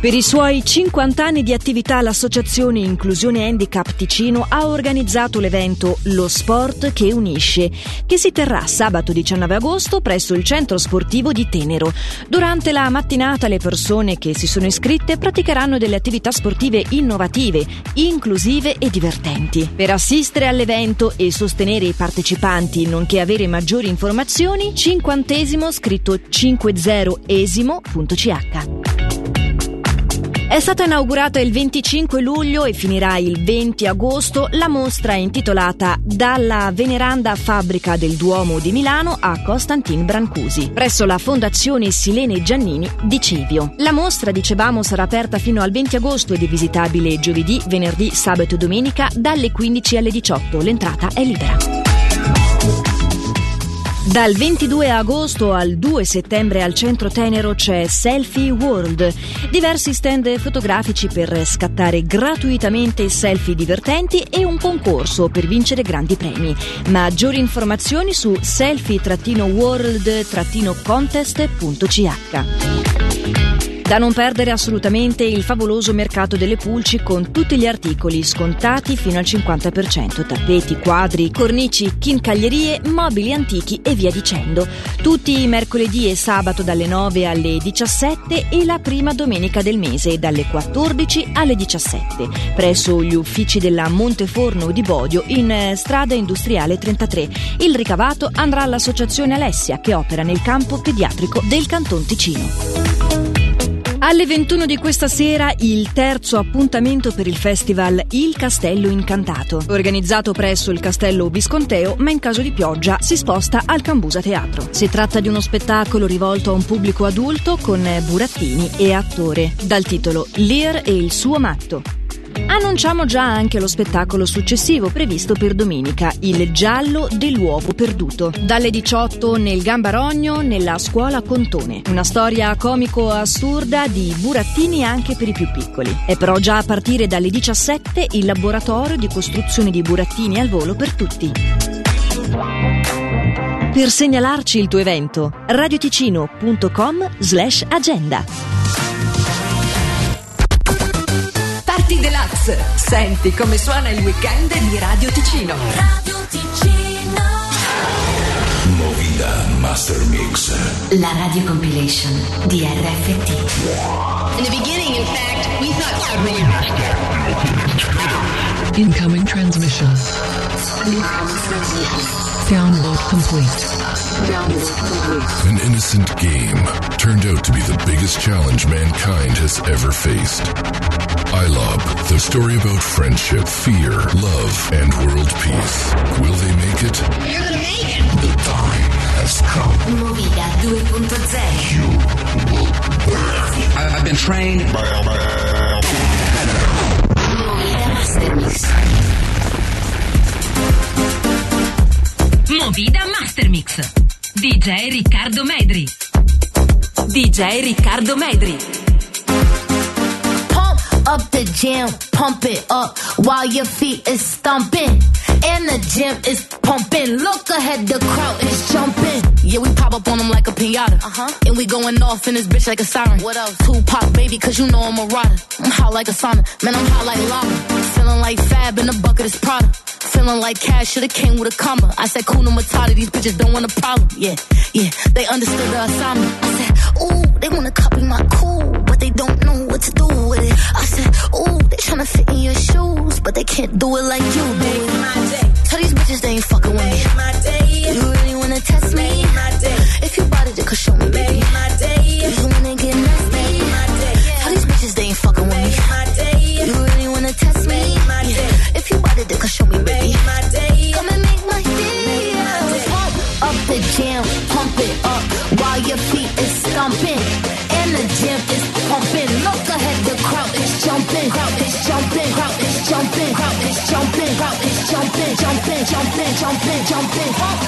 Per i suoi 50 anni di attività l'associazione Inclusione Handicap Ticino ha organizzato l'evento Lo Sport che unisce, che si terrà sabato 19 agosto presso il centro sportivo di Tenero. Durante la mattinata le persone che si sono iscritte praticheranno delle attività sportive innovative, inclusive e divertenti. Per assistere all'evento e sostenere i partecipanti, nonché avere maggiori informazioni, cinquantesimo scritto 50esimo.ch. È stata inaugurata il 25 luglio e finirà il 20 agosto la mostra intitolata Dalla veneranda fabbrica del Duomo di Milano a Costantin Brancusi, presso la Fondazione Silene Giannini di Cevio. La mostra, dicevamo, sarà aperta fino al 20 agosto ed è visitabile giovedì, venerdì, sabato e domenica dalle 15 alle 18. L'entrata è libera. Dal 22 agosto al 2 settembre al centro Tenero c'è Selfie World, diversi stand fotografici per scattare gratuitamente selfie divertenti e un concorso per vincere grandi premi. Maggiori informazioni su selfie-world-contest.ch. Da non perdere assolutamente il favoloso mercato delle pulci con tutti gli articoli scontati fino al 50%, tappeti, quadri, cornici, chincaglierie, mobili antichi e via dicendo. Tutti i mercoledì e sabato dalle 9 alle 17 e la prima domenica del mese dalle 14 alle 17, presso gli uffici della Monteforno di Bodio in eh, strada industriale 33. Il ricavato andrà all'associazione Alessia che opera nel campo pediatrico del Canton Ticino. Alle 21 di questa sera il terzo appuntamento per il festival Il Castello Incantato, organizzato presso il Castello Visconteo, ma in caso di pioggia si sposta al Cambusa Teatro. Si tratta di uno spettacolo rivolto a un pubblico adulto con burattini e attore, dal titolo Lear e il suo matto. Annunciamo già anche lo spettacolo successivo previsto per domenica, Il giallo dell'uovo perduto. Dalle 18 nel Gambarogno, nella scuola Contone. Una storia comico-assurda di burattini anche per i più piccoli. È però già a partire dalle 17 il laboratorio di costruzione di burattini al volo per tutti. Per segnalarci il tuo evento, radioticino.com slash agenda. Senti come suona il weekend di Radio Ticino. Radio Ticino. Movida Master Mix. La radio compilation di RFT. In the beginning, in fact, we thought Incoming transmission. Download complete. An innocent game turned out to be the biggest challenge mankind has ever faced. ILOB, the story about friendship, fear, love, and world peace. Will they make it? You're gonna make it. The time has come. Movida 2.0. You will burn. I- I've been trained. Movida Master Mix. Movida Master Mix. DJ Riccardo Medri. DJ Riccardo Medri. Up the jam, pump it up while your feet is stomping. And the gym is pumping. Look ahead, the crowd is jumping. Yeah, we pop up on them like a pinata. Uh huh. And we going off in this bitch like a siren. What else? Tupac, baby, cause you know I'm a rider. I'm hot like a sauna. Man, I'm hot like lava. Feeling like Fab in the bucket is Prada. Feeling like cash should've came with a comma. I said, Kuna Matata, these bitches don't want a problem. Yeah, yeah, they understood the assignment. I said, ooh, they wanna copy my cool, but they don't know what to do with it. I said, ooh, they tryna fit in your shoes, but they can't do it like you do. Tell these bitches they ain't fucking with me. Jumping. Crowd is jumping. Crowd is jumping. Jumping, jumping, jumping, jumping. Up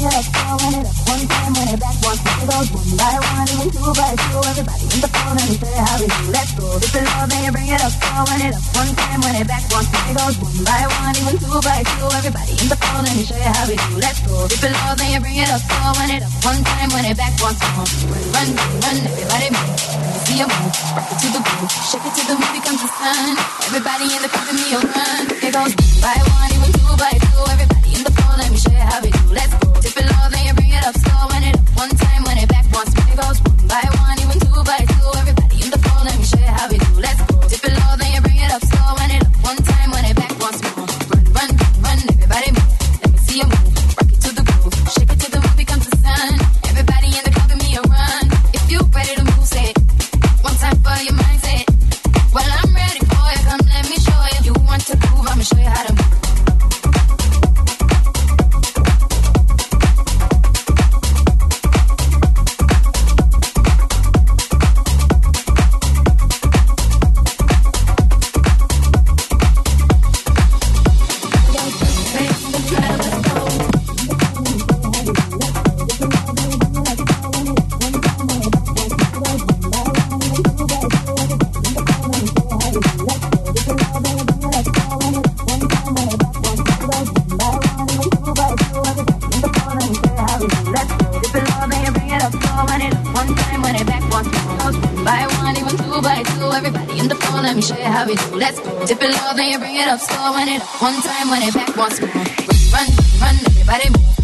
it up, slow it up. One time when it back, once it goes one by one, even two by two. Everybody in the phone and we say how we do. Let's go. Dip it low, then you bring it up, slow it up. One time when it back, once it goes one by one, even two by two. Everybody in the phone and show you how we do. Let's go. Dip it low, then you bring it up, slow it up. One time when it back, once more. Run, run, run, everybody move. Me see you move. Rock it to the groove, shake it till the mood becomes the sun. Everybody in the crowd, me a run. It goes one by one, even two by two. Everybody let me how we do. Let's go. Let's go. Dip it low, then you bring it up slow when it up. One time when it back once more. Run, run, run, everybody move.